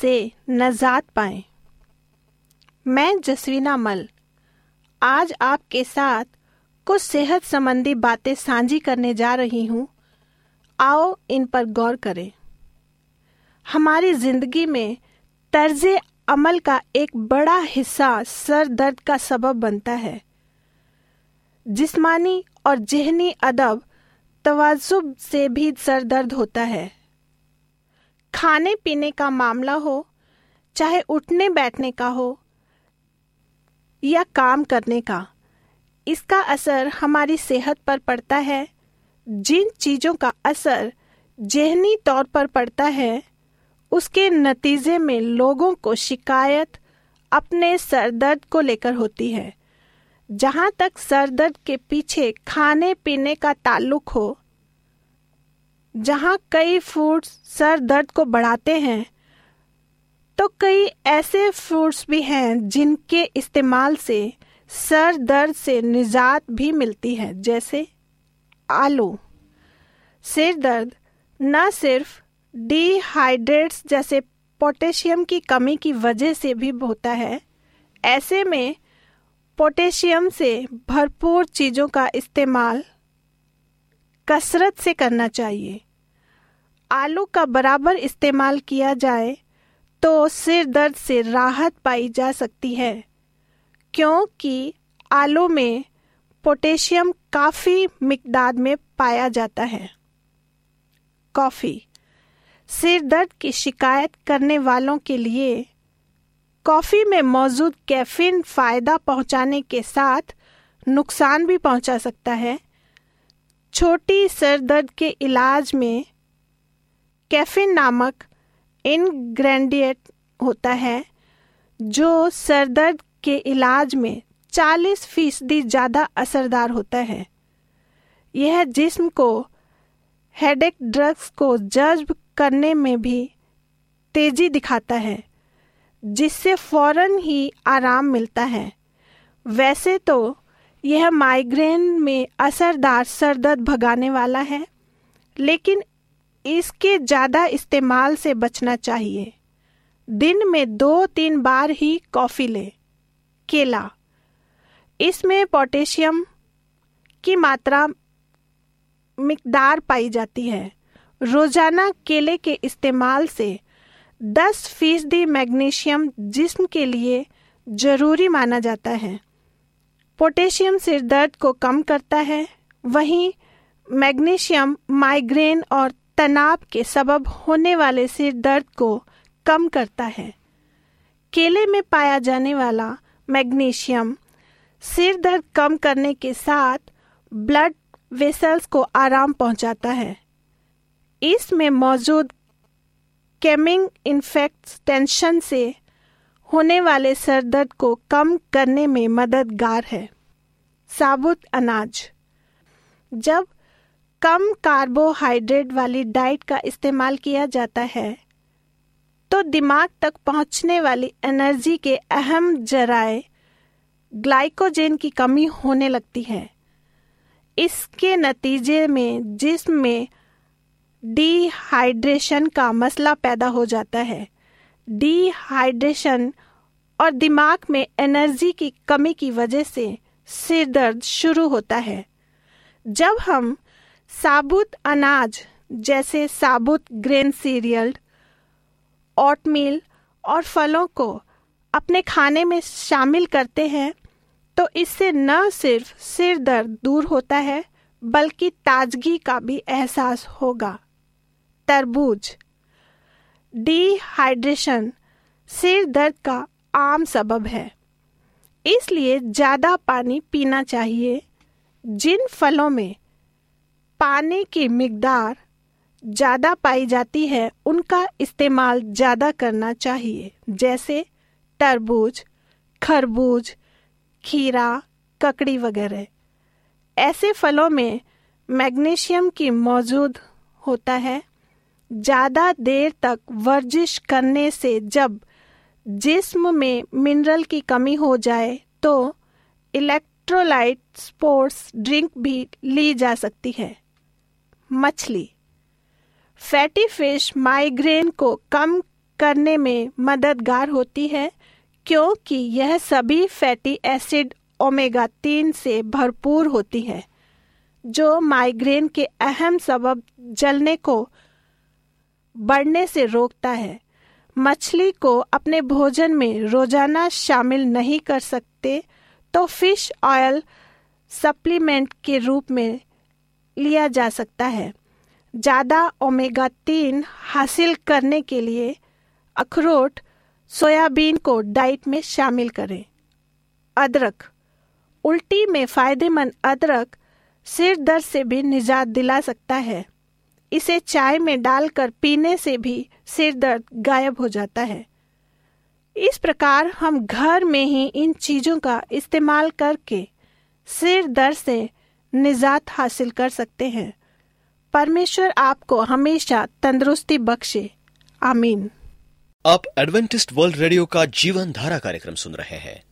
से नजात पाएँ। मैं जसवीना मल। आज आपके साथ कुछ सेहत संबंधी बातें साझी करने जा रही हूँ। आओ इन पर गौर करें। हमारी ज़िंदगी में तर्ज अमल का एक बड़ा हिस्सा सर दर्द का सबब बनता है। जिस्मानी और जहनी अदब तवाजुब से भी सर दर्द होता है। खाने पीने का मामला हो, चाहे उठने बैठने का हो, या काम करने का, इसका असर हमारी सेहत पर पड़ता है। जिन चीज़ों का असर जहनी तौर पर पड़ता है, उसके नतीजे में लोगों को शिकायत अपने सरदर्द को लेकर होती है। जहाँ तक सरदर्द के पीछे खाने पीने का ताल्लुक हो जहाँ कई फूड्स सर दर्द को बढ़ाते हैं तो कई ऐसे फ्रूट्स भी हैं जिनके इस्तेमाल से सर दर्द से निजात भी मिलती है, जैसे आलू। सिर दर्द न सिर्फ़ डिहाइड्रेट्स जैसे पोटेशियम की कमी की वजह से भी होता है, ऐसे में पोटेशियम से भरपूर चीज़ों का इस्तेमाल कसरत से करना चाहिए। आलू का बराबर इस्तेमाल किया जाए तो सिर दर्द से राहत पाई जा सकती है, क्योंकि आलू में पोटेशियम काफ़ी मकदार में पाया जाता है। कॉफ़ी, सिर दर्द की शिकायत करने वालों के लिए कॉफ़ी में मौजूद कैफीन फ़ायदा पहुँचाने के साथ नुकसान भी पहुँचा सकता है। छोटी सर दर्द के इलाज में कैफीन नामक इनग्रेडिएंट होता है, जो सर दर्द के इलाज में 40 फ़ीसदी ज़्यादा असरदार होता है। यह जिस्म को हेडेक ड्रग्स को जज्ब करने में भी तेज़ी दिखाता है, जिससे फ़ौरन ही आराम मिलता है। वैसे तो यह माइग्रेन में असरदार सरदर्द भगाने वाला है, लेकिन इसके ज़्यादा इस्तेमाल से बचना चाहिए। दिन में दो तीन बार ही कॉफ़ी ले। केला। इसमें पोटेशियम की मात्रा मकदार पाई जाती है। रोज़ाना केले के इस्तेमाल से 10 फ़ीसदी मैग्नीशियम जिस्म के लिए ज़रूरी माना जाता है। पोटेशियम सिर दर्द को कम करता है, वहीं मैग्नीशियम, माइग्रेन और तनाव के सबब होने वाले सिर दर्द को कम करता है। केले में पाया जाने वाला मैग्नीशियम सिर दर्द कम करने के साथ ब्लड वेसल्स को आराम पहुंचाता है। इसमें मौजूद केमिंग इन्फेक्ट टेंशन से होने वाले सर दर्द को कम करने में मददगार है। साबुत अनाज। जब कम कार्बोहाइड्रेट वाली डाइट का इस्तेमाल किया जाता है तो दिमाग तक पहुँचने वाली एनर्जी के अहम जराए ग्लाइकोजेन की कमी होने लगती है। इसके नतीजे में जिस्म में डिहाइड्रेशन का मसला पैदा हो जाता है। डिहाइड्रेशन और दिमाग में एनर्जी की कमी की वजह से सिर दर्द शुरू होता है। जब हम साबुत अनाज जैसे साबुत ग्रेन सीरियल ओटमील और फलों को अपने खाने में शामिल करते हैं तो इससे न सिर्फ़ सिर दर्द दूर होता है, बल्कि ताजगी का भी एहसास होगा। तरबूज डिहाइड्रेशन सिर दर्द का आम सबब है। इसलिए ज़्यादा पानी पीना चाहिए, जिन फलों में पानी की मकदार ज़्यादा पाई जाती है, उनका इस्तेमाल ज़्यादा करना चाहिए, जैसे तरबूज, खरबूज, खीरा, ककड़ी वगैरह। ऐसे फलों में मैग्नीशियम की मौजूद होता है ज़्यादा देर तक वर्जिश करने से जब जिस्म में मिनरल की कमी हो जाए तो इलेक्ट्रोलाइट स्पोर्ट्स ड्रिंक भी ली जा सकती है। मछली। फैटी फ़िश माइग्रेन को कम करने में मददगार होती है, क्योंकि यह सभी फैटी एसिड ओमेगा तीन से भरपूर होती है, जो माइग्रेन के अहम सबब जलने को बढ़ने से रोकता है। मछली को अपने भोजन में रोज़ाना शामिल नहीं कर सकते तो फ़िश ऑयल सप्लीमेंट के रूप में लिया जा सकता है। ज़्यादा ओमेगा तीन हासिल करने के लिए अखरोट सोयाबीन को डाइट में शामिल करें। अदरक, उल्टी में फ़ायदेमंद अदरक सिर दर्द से भी निजात दिला सकता है। इसे चाय में डालकर पीने से भी सिर दर्द गायब हो जाता है। इस प्रकार हम घर में ही इन चीज़ों का इस्तेमाल करके सिर दर्द से निजात हासिल कर सकते हैं। परमेश्वर आपको हमेशा तंदुरुस्ती बख्शे। आमीन। आप एडवेंटिस्ट वर्ल्ड रेडियो का जीवन धारा कार्यक्रम सुन रहे हैं।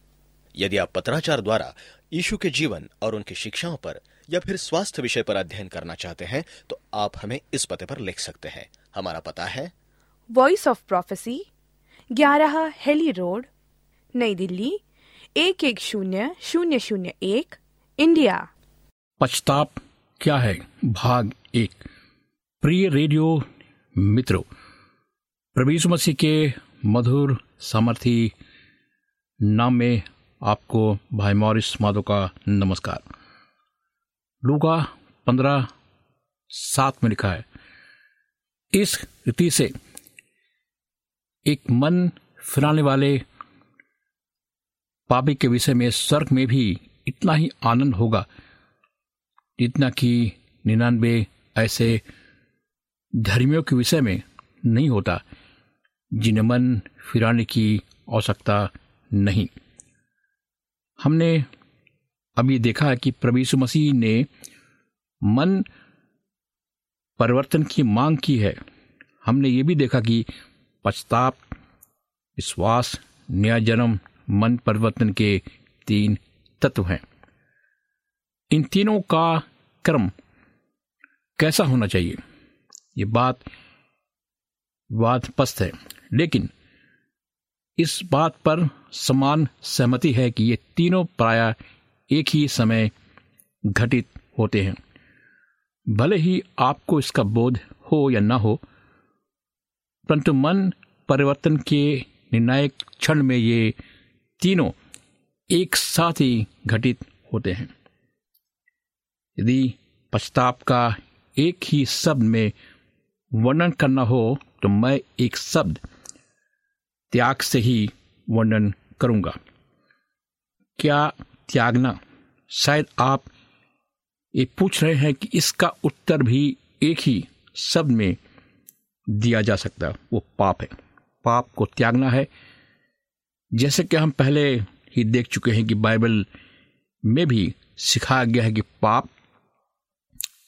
यदि आप पत्राचार द्वारा यीशु के जीवन और उनकी शिक्षाओं पर या फिर स्वास्थ्य विषय पर अध्ययन करना चाहते हैं तो आप हमें इस पते पर लिख सकते हैं। हमारा पता है। वॉइस ऑफ़ प्रोफेसी ग्यारह हेली रोड नई दिल्ली एक एक शून्य शून्य शून्य एक इंडिया। पछताप क्या है? भाग एक। प्रिय रेडियो मित्रों यीशु मसीह के मधुर सामर्थी नाम में आपको भाई मॉरिस माधो का नमस्कार। लूका पंद्रह, सात में लिखा है। इस रीति से एक मन फिराने वाले पापी के विषय में स्वर्ग में भी इतना ही आनंद होगा जितना कि निन्यानवे ऐसे धर्मियों के विषय में नहीं होता, जिन्हें मन फिराने की आवश्यकता नहीं। हमने अभी देखा है कि यीशु मसीह ने मन परिवर्तन की मांग की है। हमने ये भी देखा कि पश्चाताप, विश्वास नया जन्म, मन परिवर्तन के तीन तत्व हैं। इन तीनों का क्रम कैसा होना चाहिए? ये बात वादपस्त है। लेकिन इस बात पर समान सहमति है कि ये तीनों प्राय एक ही समय घटित होते हैं। भले ही आपको इसका बोध हो या ना हो, परंतु मन परिवर्तन के निर्णायक क्षण में ये तीनों एक साथ ही घटित होते हैं। यदि पश्चाताप का एक ही शब्द में वर्णन करना हो तो मैं एक शब्द त्याग से ही वर्णन करूँगा। क्या त्यागना। शायद आप ये पूछ रहे हैं कि इसका उत्तर भी एक ही शब्द में दिया जा सकता। है वो पाप है। पाप को त्यागना है। जैसे कि हम पहले ही देख चुके हैं कि बाइबल में भी सिखाया गया है कि पाप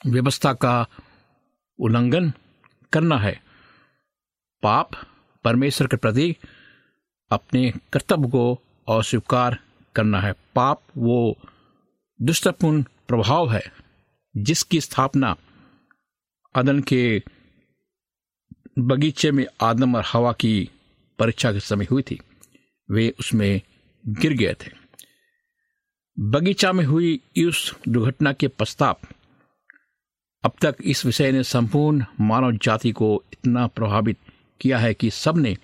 व्यवस्था का उल्लंघन करना है। पाप परमेश्वर के प्रति अपने कर्तव्य को अस्वीकार करना है। पाप वो दुष्टपूर्ण प्रभाव है, जिसकी स्थापना अदन के बगीचे में आदम और हवा की परीक्षा के समय हुई थी। वे उसमें गिर गए थे। बगीचा में हुई इस दुर्घटना के पश्चात अब तक इस विषय ने संपूर्ण मानव जाति को इतना प्रभावित किया है कि सबने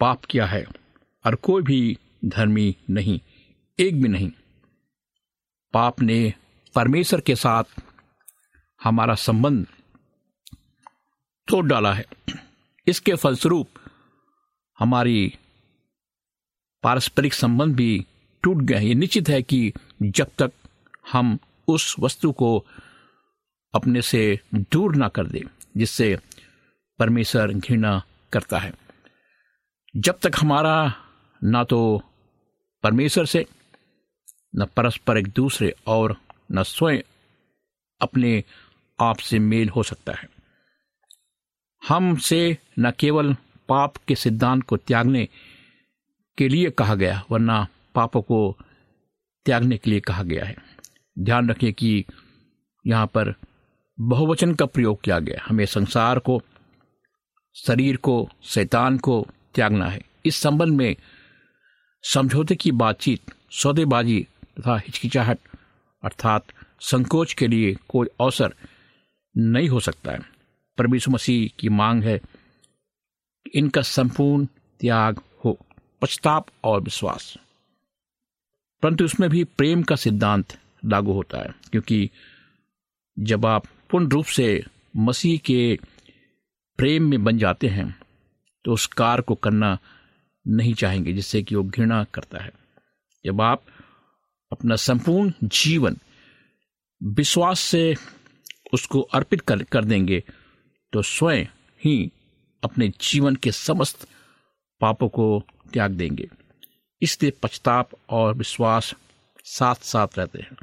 पाप किया है और कोई भी धर्मी नहीं, एक भी नहीं। पाप ने परमेश्वर के साथ हमारा संबंध तोड़ डाला है। इसके फलस्वरूप हमारी पारस्परिक संबंध भी टूट गए ये निश्चित है कि जब तक हम उस वस्तु को अपने से दूर ना कर दे, जिससे परमेश्वर घृणा करता है। जब तक हमारा ना तो परमेश्वर से, न परस्पर एक दूसरे और न स्वयं अपने आप से मेल हो सकता है। हमसे न केवल पाप के सिद्धांत को त्यागने के लिए कहा गया, वरना पापों को त्यागने के लिए कहा गया है। ध्यान रखें कि यहाँ पर बहुवचन का प्रयोग किया गया। हमें संसार को, शरीर को, शैतान को त्यागना है। इस संबंध में समझौते की बातचीत, सौदेबाजी तथा हिचकिचाहट, अर्थात संकोच के लिए कोई अवसर नहीं हो सकता है। परमेश्वर मसीह की मांग है कि इनका संपूर्ण त्याग हो, पश्चाताप और विश्वास। परंतु उसमें भी प्रेम का सिद्धांत लागू होता है, क्योंकि जब आप पूर्ण रूप से मसीह के प्रेम में बन जाते हैं तो उस कार्य को करना नहीं चाहेंगे जिससे कि वो घृणा करता है। जब आप अपना संपूर्ण जीवन विश्वास से उसको अर्पित कर, कर देंगे तो स्वयं ही अपने जीवन के समस्त पापों को त्याग देंगे। इसलिए पछताप और विश्वास साथ साथ रहते हैं।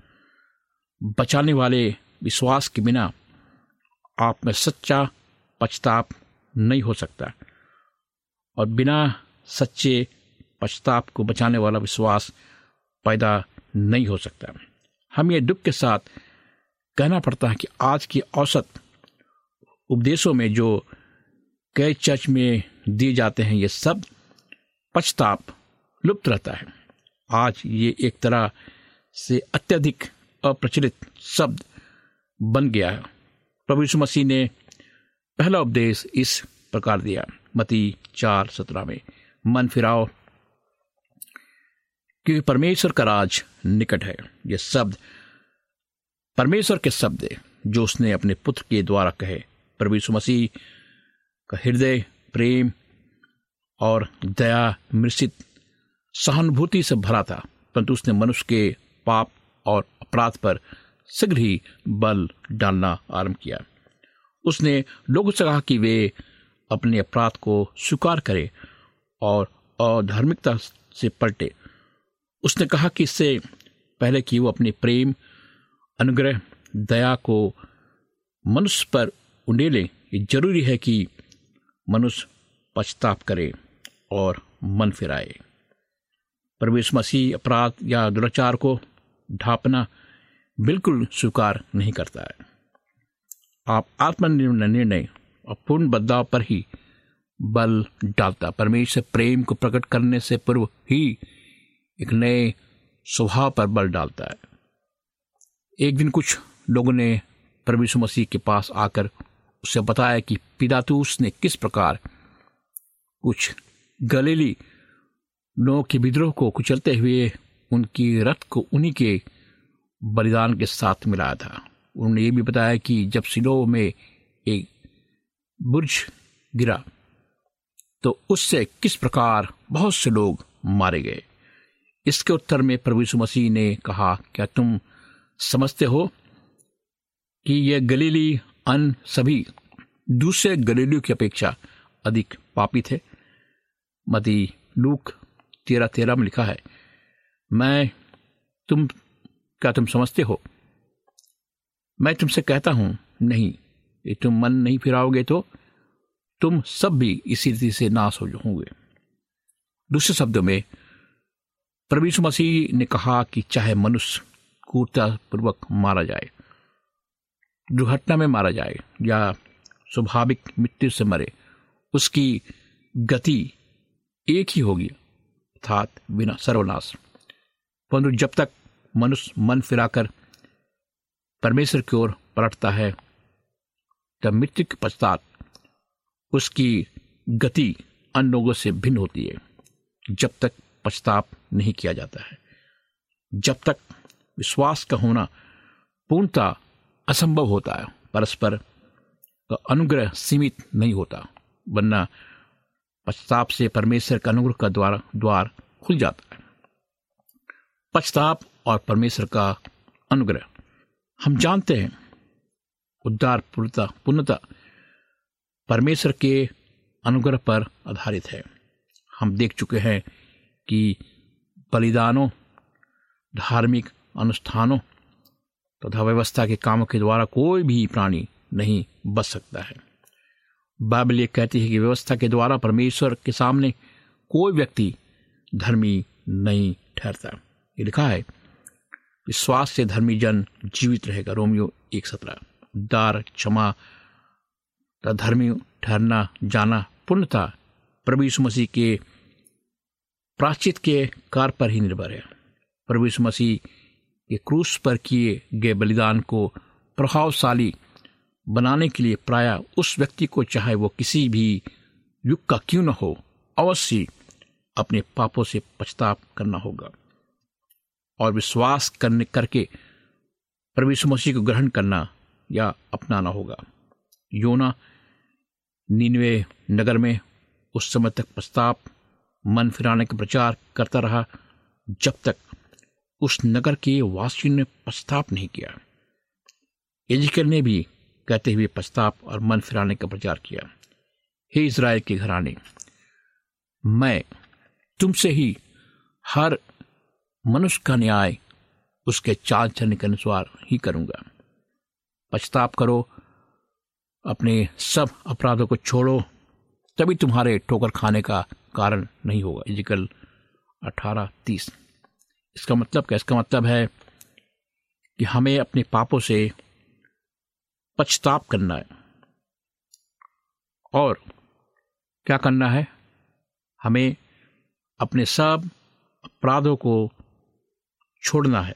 बचाने वाले विश्वास के बिना आप में सच्चा पछताप नहीं हो सकता। और बिना सच्चे पछताप को बचाने वाला विश्वास पैदा नहीं हो सकता। हम ये दुख के साथ कहना पड़ता है कि आज की औसत उपदेशों में जो कई चर्च में दिए जाते हैं, ये सब पछताप लुप्त रहता है। आज ये एक तरह से अत्यधिक अप्रचलित शब्द बन गया है। प्रभु यीशु मसीह ने पहला उपदेश इस प्रकार दिया मती चार सत्रह में। मन फिराओ, क्योंकि परमेश्वर का राज निकट है। यह शब्द परमेश्वर के शब्द है, जो उसने अपने पुत्र के द्वारा कहे। प्रभु यीशु मसीह का हृदय, प्रेम और दया मिश्रित सहानुभूति से भरा था, परंतु उसने मनुष्य के पाप और अपराध पर शीघ्र ही बल डालना आरंभ किया। उसने लोगों से कहा कि वे अपने अपराध को स्वीकार करें और अधार्मिकता से पलटे। उसने कहा कि इससे पहले कि वो अपने प्रेम, अनुग्रह, दया को मनुष्य पर उंडेले, ये ज़रूरी है कि मनुष्य पछताप करे और मन फिराए। परवेश मसीह अपराध या दुराचार को ढापना बिल्कुल स्वीकार नहीं करता है। आप आत्मनिर्णय, निर्णय और पूर्ण बदलाव पर ही बल डालता। परमेश्वर प्रेम को प्रकट करने से पूर्व ही एक नए स्वभाव पर बल डालता है। एक दिन कुछ लोगों ने परमेश्वर मसीह के पास आकर उसे बताया कि पिदातूस ने किस प्रकार कुछ गलेली लोगों के विद्रोह को कुचलते हुए उनकी रथ को उन्हीं के बलिदान के साथ मिलाया था। उन्होंने ये भी बताया कि जब सिलो में एक बुर्ज गिरा तो उससे किस प्रकार बहुत से लोग मारे गए? इसके उत्तर में प्रभु यीशु मसीह ने कहा, क्या तुम समझते हो कि यह गलीली अन सभी दूसरे गलीलियों की अपेक्षा अधिक पापी थे? मती लूक तेरह तेरह में लिखा है। मैं तुम, क्या तुम समझते हो? मैं तुमसे कहता हूँ, नहीं, ये तुम मन नहीं फिराओगे तो तुम सब भी इसी रीति से नाश हो होंगे। दूसरे शब्दों में यीशु मसीह ने कहा कि चाहे मनुष्य पूर्वक मारा जाए, दुर्घटना में मारा जाए या स्वाभाविक मृत्यु से मरे, उसकी गति एक ही होगी, अर्थात बिना सर्वनाश। परंतु जब तक मनुष्य मन फिराकर परमेश्वर की ओर पलटता है, तब मृत्यु के पश्चात उसकी गति अन्य लोगों से भिन्न होती है। जब तक पछताप नहीं किया जाता है। जब तक विश्वास का होना पूर्णता असंभव होता है, परस्पर का अनुग्रह सीमित नहीं होता, वरना पश्चाताप से परमेश्वर का अनुग्रह का द्वार द्वार खुल जाता है। पश्चाताप और परमेश्वर का अनुग्रह। हम जानते हैं उद्धार, पूर्णता पूर्णता परमेश्वर के अनुग्रह पर आधारित है। हम देख चुके हैं कि बलिदानों, धार्मिक अनुष्ठानों तथा व्यवस्था के कामों के द्वारा कोई भी प्राणी नहीं बच सकता है। बाइबल ये कहती है कि व्यवस्था के द्वारा परमेश्वर के सामने कोई व्यक्ति धर्मी नहीं ठहरता। ये लिखा है, विश्वास से धर्मी जन जीवित रहेगा। रोमियो एक सत्रह। दार क्षमा तथा धर्मी ठहरना, जाना पूर्णता प्रभु यीशु मसीह के प्राचित के कार पर ही निर्भर है। प्रभु यीशु मसीह के क्रूस पर किए गए बलिदान को प्रभावशाली बनाने के लिए प्राय उस व्यक्ति को चाहे वो किसी भी युग का क्यों न हो, अवश्य अपने पापों से पछताव करना होगा और विश्वास करने, करके प्रभु यीशु मसीह को ग्रहण करना या अपनाना होगा। योना नीनवे नगर में उस समय तक प्रस्ताव, मन फिराने का प्रचार करता रहा, जब तक उस नगर के वासियों ने पछताप नहीं किया। एजिकल ने भी कहते हुए पछताप और मन फिराने का प्रचार किया। हे इसराइल के घराने, मैं तुमसे ही हर मनुष्य का न्याय, उसके चाल चलने के अनुसार ही करूँगा। पछताप करो अपने सब अपराधों को छोड़ो, तभी तुम्हारे ठोकर खाने का कारण नहीं होगा। इजिकल अठारह तीस। इसका मतलब क्या? इसका मतलब है कि हमें अपने पापों से पछताप करना है। और क्या करना है? हमें अपने सब अपराधों को छोड़ना है।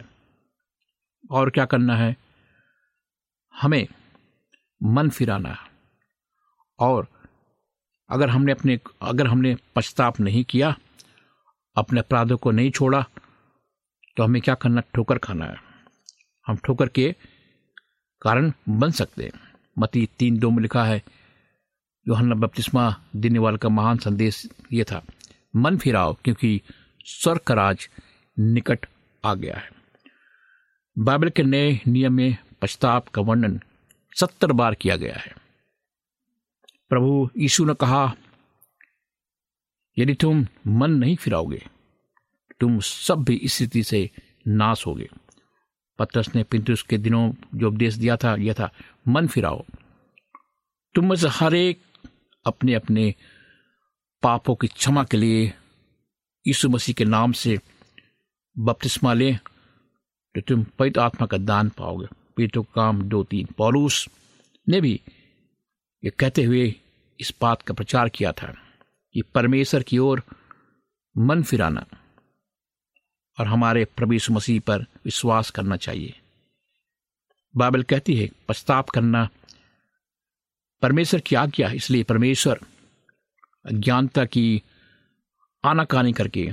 और क्या करना है? हमें मन फिराना। और अगर हमने अपने, अगर हमने पछताप नहीं किया, अपने अपराधों को नहीं छोड़ा तो हमें क्या करना? ठोकर खाना है। हम ठोकर के कारण बन सकते हैं। मती तीन दो में लिखा है, योहन्ना बपतिस्मा देने वाले का महान संदेश ये था, मन फिराओ, क्योंकि स्वर्ग का राज निकट आ गया है। बाइबल के नए नियम में पछताप का वर्णन सत्तर बार किया गया है। प्रभु यीशु ने कहा, यदि तुम मन नहीं फिराओगे, तुम सब भी इस स्थिति से नाश होगे। पत्रस ने पिंतुस के दिनों जो उपदेश दिया था, यह था, मन फिराओ। तुम में से हर एक अपने अपने पापों की क्षमा के लिए यीशु मसीह के नाम से बपतिस्मा लें तो तुम पवित्र आत्मा का दान पाओगे। पीतो काम दो तीन पौलूस ने भी ये कहते हुए इस बात का प्रचार किया था कि परमेश्वर की ओर मन फिराना और हमारे प्रभु मसीह पर विश्वास करना चाहिए। बाइबल कहती है पछताप करना परमेश्वर की आज्ञा इसलिए परमेश्वर अज्ञानता की आनाकानी करके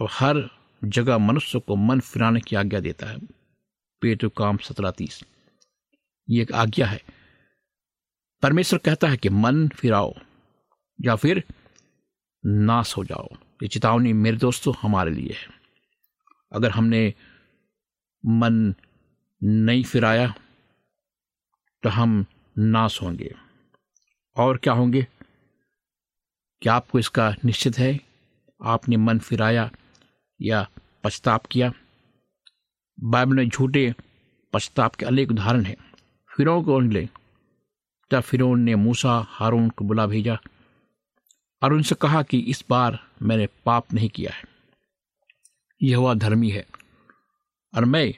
और हर जगह मनुष्य को मन फिराने की आज्ञा देता है। पेटु काम सत्रह तीस। ये एक आज्ञा है। परमेश्वर कहता है कि मन फिराओ, या फिर नाश हो जाओ। ये चेतावनी मेरे दोस्तों हमारे लिए है। अगर हमने मन नहीं फिराया तो हम नाश होंगे। और क्या होंगे? क्या आपको इसका निश्चित है? आपने मन फिराया या पछताप किया? बाइबल में झूठे पछताप के अनेक उदाहरण हैं। फिरौन को ले। तब फिरौन ने मूसा, हारून को बुला भेजा और उनसे कहा कि इस बार मैंने पाप नहीं किया है। यह हुआ धर्मी है और मैं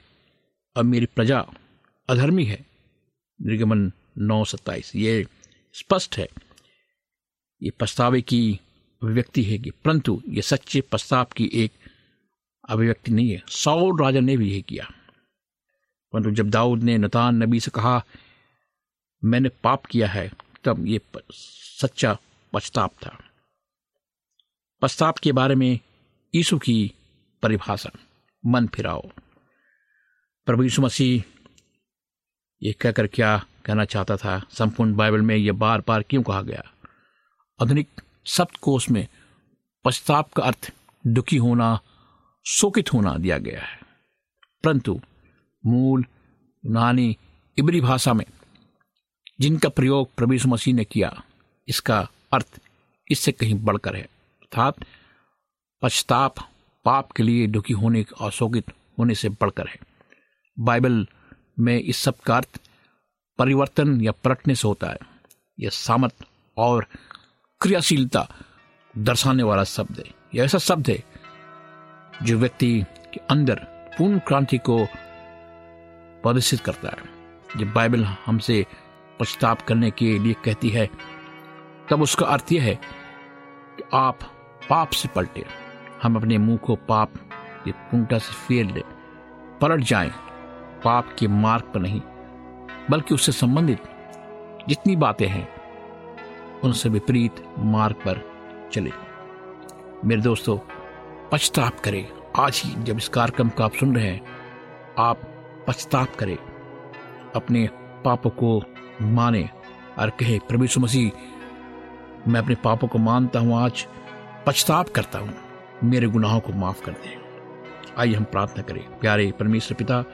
और मेरी प्रजा अधर्मी है। निर्गमन नौ सत्ताईस। ये स्पष्ट है। ये पछतावे की अभिव्यक्ति है कि परंतु ये सच्चे पश्चाताप की एक अभिव्यक्ति नहीं है। सौल राजा ने भी यही किया। परंतु जब दाऊद ने नतान नबी से कहा, मैंने पाप किया है, तब ये सच्चा पछताप था। पश्चाताप के बारे में यीशु की परिभाषा, मन फिराओ। प्रभु यीशु मसीह ये कहकर क्या कहना चाहता था? संपूर्ण बाइबल में यह बार बार क्यों कहा गया? आधुनिक सप्तकोश में पश्चाताप का अर्थ, दुखी होना शोकित होना दिया गया है। परंतु मूल यूनानी इबरी भाषा में जिनका प्रयोग यीशु मसीह ने किया, इसका अर्थ इससे कहीं बढ़कर है। अर्थात पश्चाताप पाप के लिए दुखी होने और शोकित होने से बढ़कर है। बाइबल में इस सब का अर्थ परिवर्तन या पलटने से होता है। यह सामर्थ और क्रियाशीलता दर्शाने वाला शब्द है। यह ऐसा शब्द है जो व्यक्ति के अंदर पूर्ण क्रांति को प्रदर्शित करता है। जब बाइबल हमसे पश्चाताप करने के लिए कहती है, तब उसका अर्थ यह है कि आप पाप से पलटे, हम अपने मुँह को पाप के पूंटा से फेर ले, पलट जाएँ, पाप के मार्ग पर नहीं, बल्कि उससे संबंधित जितनी बातें हैं उनसे विपरीत मार्ग पर चले। मेरे दोस्तों पछताप करें। आज ही जब इस कार्यक्रम को आप सुन रहे हैं, आप पछताप करें। अपने पापों को माने और कहे, प्रभु मसीह, मैं अपने पापों को मानता हूँ, आज पछताप करता हूँ। मेरे गुनाहों को माफ़ कर दे। आइए हम प्रार्थना करें। प्यारे परमेश्वर पिता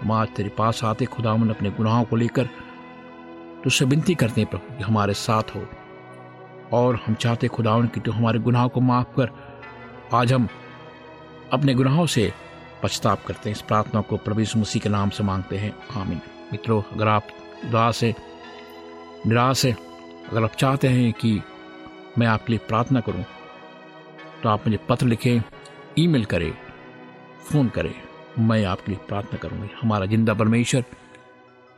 हम आज तेरे पास आते खुदावन अपने गुनाहों को लेकर तुझसे विनती करते हैं प्रभु हमारे साथ हो। और हम चाहते खुदावन कि तू हमारे गुनाहों को माफ़ कर। आज हम अपने गुनाहों से पछताप करते हैं। इस प्रार्थना को प्रभु मसीह के नाम से मांगते हैं। आमीन। मित्रों, अगर आप उदास है, निराश है, अगर आप चाहते हैं कि मैं आपके लिए प्रार्थना करूँ तो आप मुझे पत्र लिखें, ईमेल करें, फ़ोन करें। मैं आपके लिए प्रार्थना करूँगी। हमारा ज़िंदा परमेश्वर,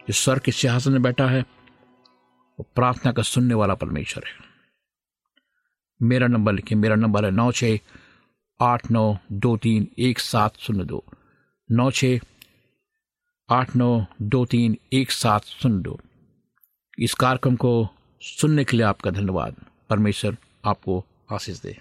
जो स्वर के सिंहासन में बैठा है, वो प्रार्थना का सुनने वाला परमेश्वर है। मेरा नंबर लिखिए मेरा नंबर है नौ छः आठ नौ दो तीन एक सात शून्य दो। नौ छ आठ नौ दो तीन एक सात शून्य दो। इस कार्यक्रम को सुनने के लिए आपका धन्यवाद। परमेश्वर आपको आशीष दे।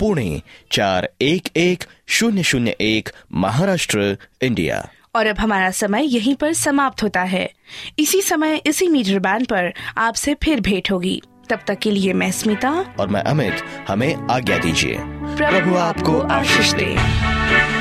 पुणे चार एक एक शून्य शून्य एक महाराष्ट्र इंडिया। और अब हमारा समय यहीं पर समाप्त होता है। इसी समय इसी मीटर बैंड पर आपसे फिर भेंट होगी। तब तक के लिए मैं स्मिता और मैं अमित हमें आज्ञा दीजिए। प्रभु आपको आशीष दे।